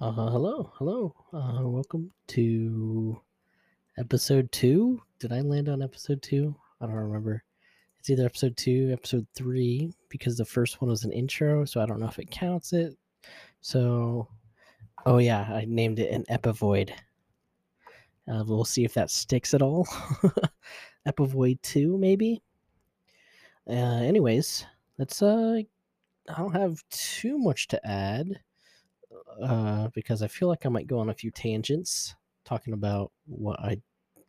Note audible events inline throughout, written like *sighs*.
Uh, hello, hello. Uh, welcome to episode two. Did I land on episode two? I don't remember. It's either episode two, episode three, because the first one was an intro, so I don't know if it counts it. So, oh yeah, I named it an Epivoid. Uh, we'll see if that sticks at all. *laughs* Epivoid two, maybe. Uh, anyways, let's. Uh, I don't have too much to add uh, because I feel like I might go on a few tangents talking about what I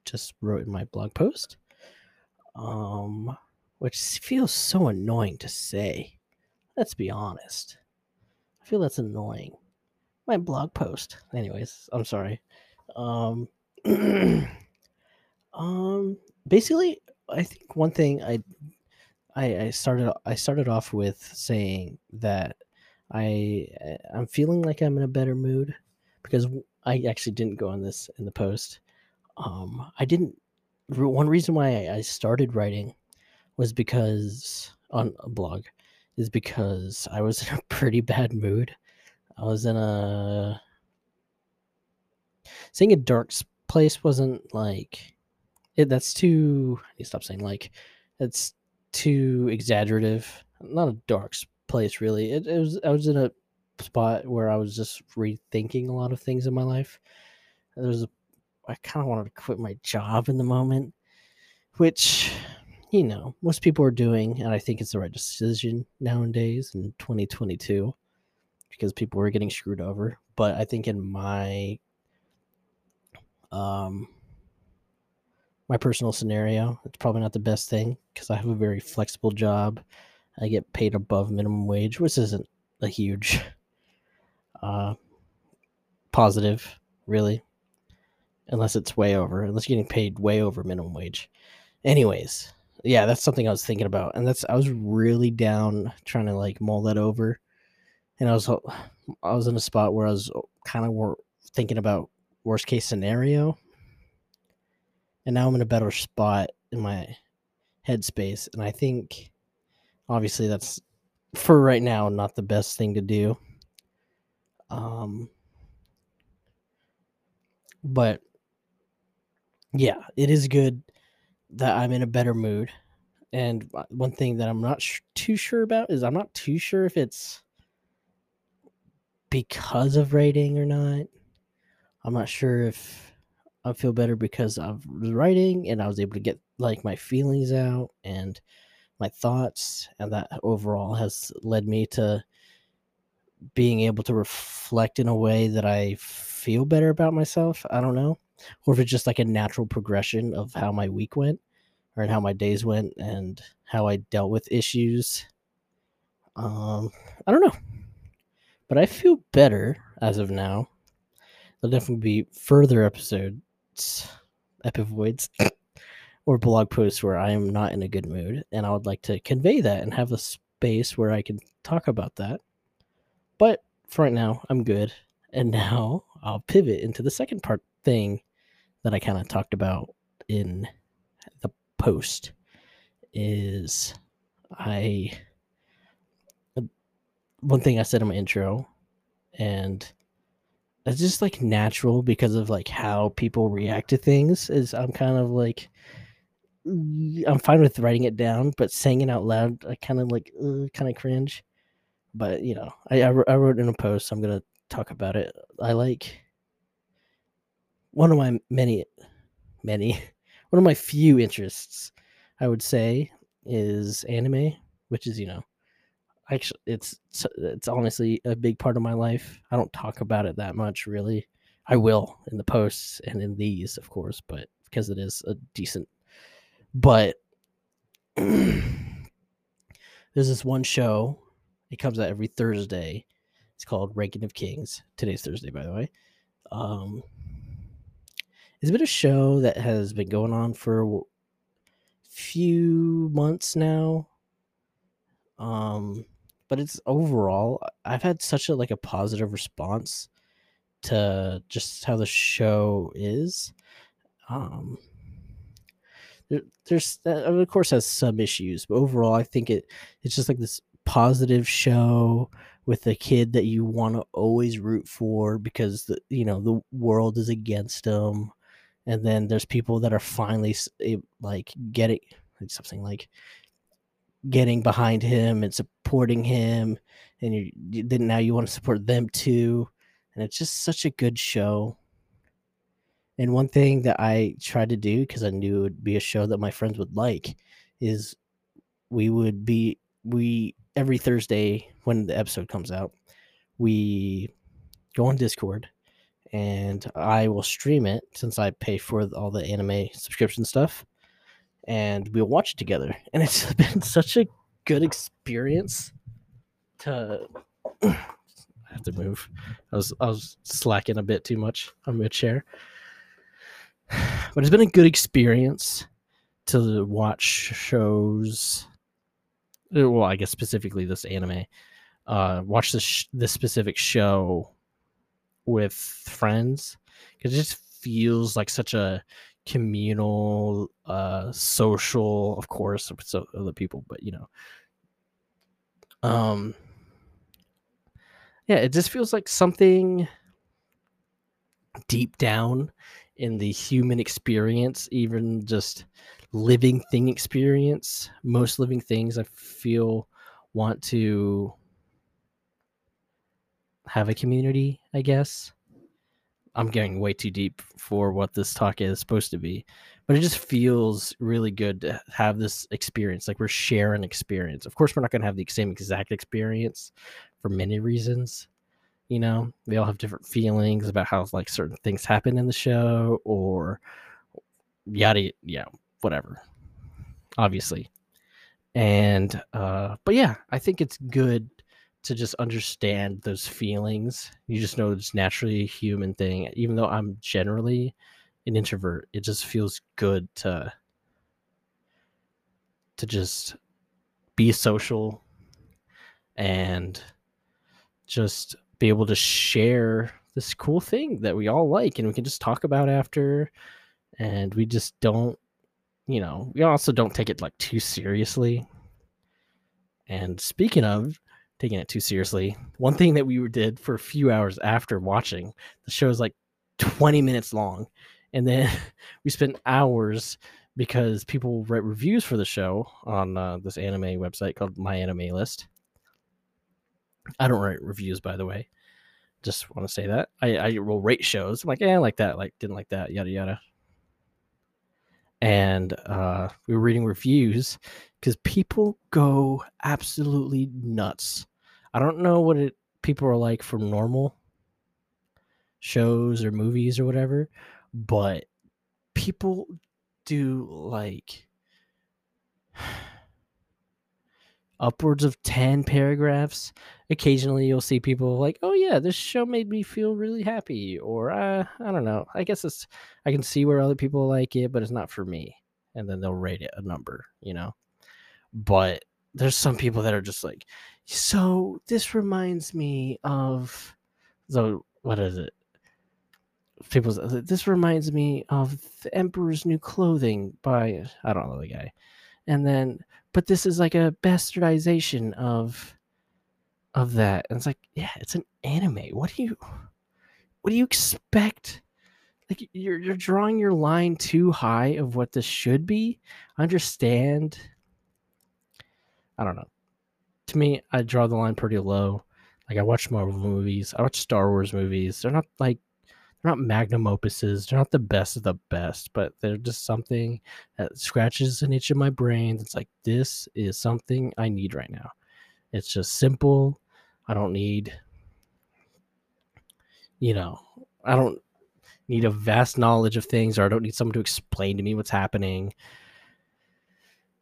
just wrote in my blog post, um, which feels so annoying to say. Let's be honest. I feel that's annoying. My blog post. Anyways, I'm sorry. Um, *clears throat* um, basically, I think one thing I, I, I started I started off with saying that I eh, I'm feeling like I'm in a better mood because I actually didn't go on this in the post. Um, I didn't. One reason why I started writing was because on a blog is because I was *laughs* in a pretty bad mood. I was in a saying a dark place wasn't like it. That's too. I need to stop saying like. It's too exaggerative. Not a dark place really. It, it was I was in a spot where I was just rethinking a lot of things in my life. There was a, I kind of wanted to quit my job in the moment, which you know most people are doing, and I think it's the right decision nowadays in 2022 because people were getting screwed over. But I think in my um my personal scenario, it's probably not the best thing because I have a very flexible job. I get paid above minimum wage, which isn't a huge *laughs* uh, positive, really, unless it's way over, unless you're getting paid way over minimum wage. Anyways, yeah, that's something I was thinking about, and that's I was really down trying to like mull that over, and I was I was in a spot where I was kind of thinking about worst case scenario, and now I'm in a better spot in my headspace, and I think obviously that's for right now not the best thing to do. Um but yeah it is good that i'm in a better mood. And uh, one thing that i'm not sh- too sure about is i'm not too sure if it's because of writing or not. I'm not sure if i feel better because of writing and i was able to get like my feelings out and my thoughts, and that overall has led me to being able to reflect in a way that I feel better about myself. I don't know. Or if it's just like a natural progression of how my week went or how my days went and how I dealt with issues. Um, I don't know. But I feel better as of now. There'll definitely be further episodes, epivoids, or blog posts where I am not in a good mood, and I would like to convey that and have a space where I can talk about that. But for right now, I'm good. And *laughs* now I'll pivot into the second part thing that I kind of talked about in the post is I one thing I said in my intro and it's just like natural because of like how people react to things is I'm kind of like I'm fine with writing it down, but saying it out loud, I kind of like uh, kind of cringe. But you know, I, I I wrote in a post. So I'm gonna talk about it. I like one of my many, many, *laughs* one of my few interests. I would say is anime, which is you know, actually it's it's honestly a big part of my life. I don't talk about it that much, really. I will in the posts and in these, of course, but because it is a decent but *clears throat* there's this one show. It comes out every Thursday. It's called Ranking of Kings. Today's Thursday, by the way. Um, it's been a show that has been going on for a few months now. Um, but it's overall, I've had such a like a positive response to just how the show is. Um, there's uh, of course has some issues, but overall, I think it it's just like this positive show with the kid that you want to always root for because the you know the world is against them and then there's people that are finally like getting something like getting behind him and supporting him and you then now you want to support them too and it's just such a good show and one thing that i tried to do because i knew it would be a show that my friends would like is we would be we every thursday when the episode comes out we go on discord and i will stream it since i pay for all the anime subscription stuff and we'll watch it together. *laughs* And it's *laughs* been such a good experience to *clears throat* I have to move. I was I was slacking a bit too much on my chair. *sighs* But it's been a good experience to watch shows. Uh, well, I guess specifically this anime. Uh, watch this sh- this specific show with friends because it just feels like such a communal, uh, social, of course, with so other people, but you know, um, yeah, it just feels like something deep down in the human experience, even just living thing experience. Most living things, I feel, want to have a community, I guess. I'm getting way too deep for what this talk is supposed to be, but it just feels really good to have this experience. Like we're sharing experience. Of course, we're not going to have the same exact experience for many reasons. You know, they all have different feelings about how like certain things happen in the show or yada, yeah, whatever. Obviously, and uh, but yeah, I think it's good to just understand those feelings. You just know it's naturally a human thing. Even though I'm generally an introvert, it just feels good to to just be social and just be able to share this cool thing that we all like and we can just talk about after and we just don't you know we also don't take it like too seriously and speaking of taking it too seriously. One thing that we did for a few hours after watching the show is like 20 minutes long, and then *laughs* we spent hours because people write reviews for the show on uh, this anime website called My Anime List. I don't write reviews, by the way. Just want to say that I, I will rate shows. I'm like, yeah, I like that, like didn't like that, yada yada. And uh, we were reading reviews because people go absolutely nuts I don't know what it people are like for normal shows or movies or whatever, but people do like *sighs* upwards of 10 paragraphs. Occasionally you'll see people like, "Oh yeah, this show made me feel really happy," or uh, I don't know. I guess it's I can see where other people like it, but it's not for me. And then they'll rate it a number, you know. But there's some people that are just like, so this reminds me of the what is it? People this reminds me of the Emperor's New Clothing by I don't know the guy, and then but this is like a bastardization of of that, and it's like yeah, it's an anime. What do you what do you expect? Like you're you're drawing your line too high of what this should be. understand. I don't know to me, I draw the line pretty low. Like I watch Marvel movies, I watch Star Wars movies. They're not like they're not magnum opuses. They're not the best of the best, but they're just something that scratches an itch in my brain. It's like this is something I need right now. It's just simple. I don't need, you know, I don't need a vast knowledge of things, or I don't need someone to explain to me what's happening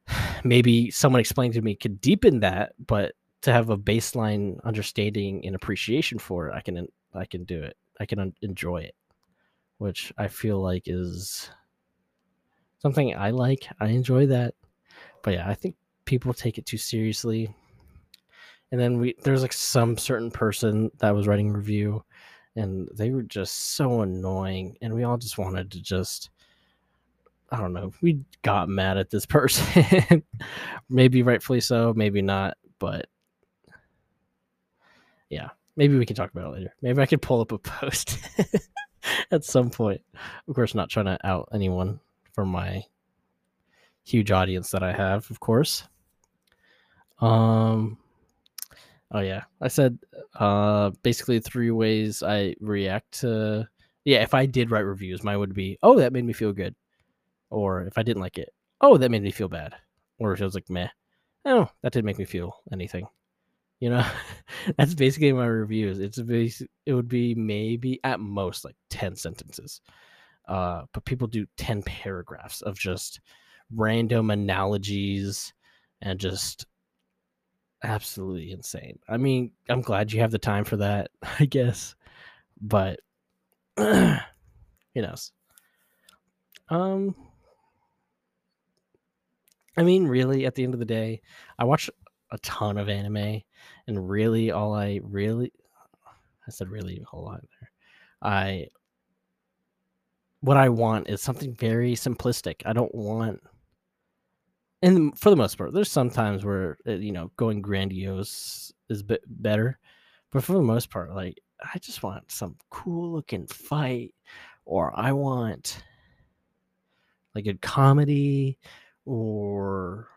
*sighs* maybe someone explaining to me could deepen that, but to have a baseline understanding and appreciation for it, I can I can do it. I can enjoy it, which I feel like is something I like. I enjoy that, but yeah, I think people take it too seriously. And then we there's like some certain person that was writing review, and they were just so annoying, and we all just wanted to just I don't know. We got mad at this *laughs* person. maybe rightfully so, maybe not, but yeah, maybe we can talk about it later. Maybe I could pull up a *laughs* post at some point. Of course, not trying to out anyone from my huge audience that I have, of course. Um, oh yeah, I said uh basically three ways I react to. Yeah, if I did write reviews, mine would be, oh, that made me feel good, or if I didn't like it, oh, that made me feel bad, or if it was like meh, oh, that didn't make me feel anything. You know, *laughs* that's basically my reviews. It's basic, it would be maybe at most like 10 sentences. Uh, but people do 10 paragraphs of just random analogies and just absolutely insane. I mean, I'm glad you have the time for that, *laughs* I guess. But *clears throat* who knows? Um I mean, really, at the end of the day, I watch a ton of anime, and really, all I really, I said really a whole lot there. I, what I want is something very simplistic. I don't want, and for the most part, there's some times where uh, you know going grandiose is bit better, but for the most part, like I just want some cool looking fight, or I want like a comedy or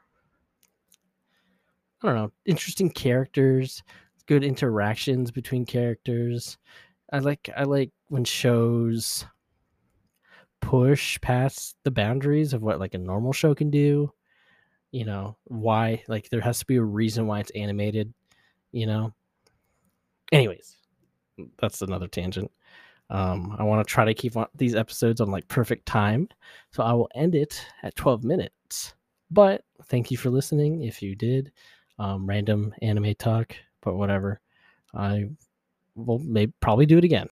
I don't know, interesting characters, good interactions between characters. I like I like when shows push past the boundaries of what like a normal show can do. You know, why like there has to be a reason why it's animated, you know. Anyways, that's another tangent. Um, I want to try to keep on these episodes on like perfect time. So I will end it at 12 minutes. But thank you for listening if you did. Um, random anime talk, but whatever. I will maybe probably do it again.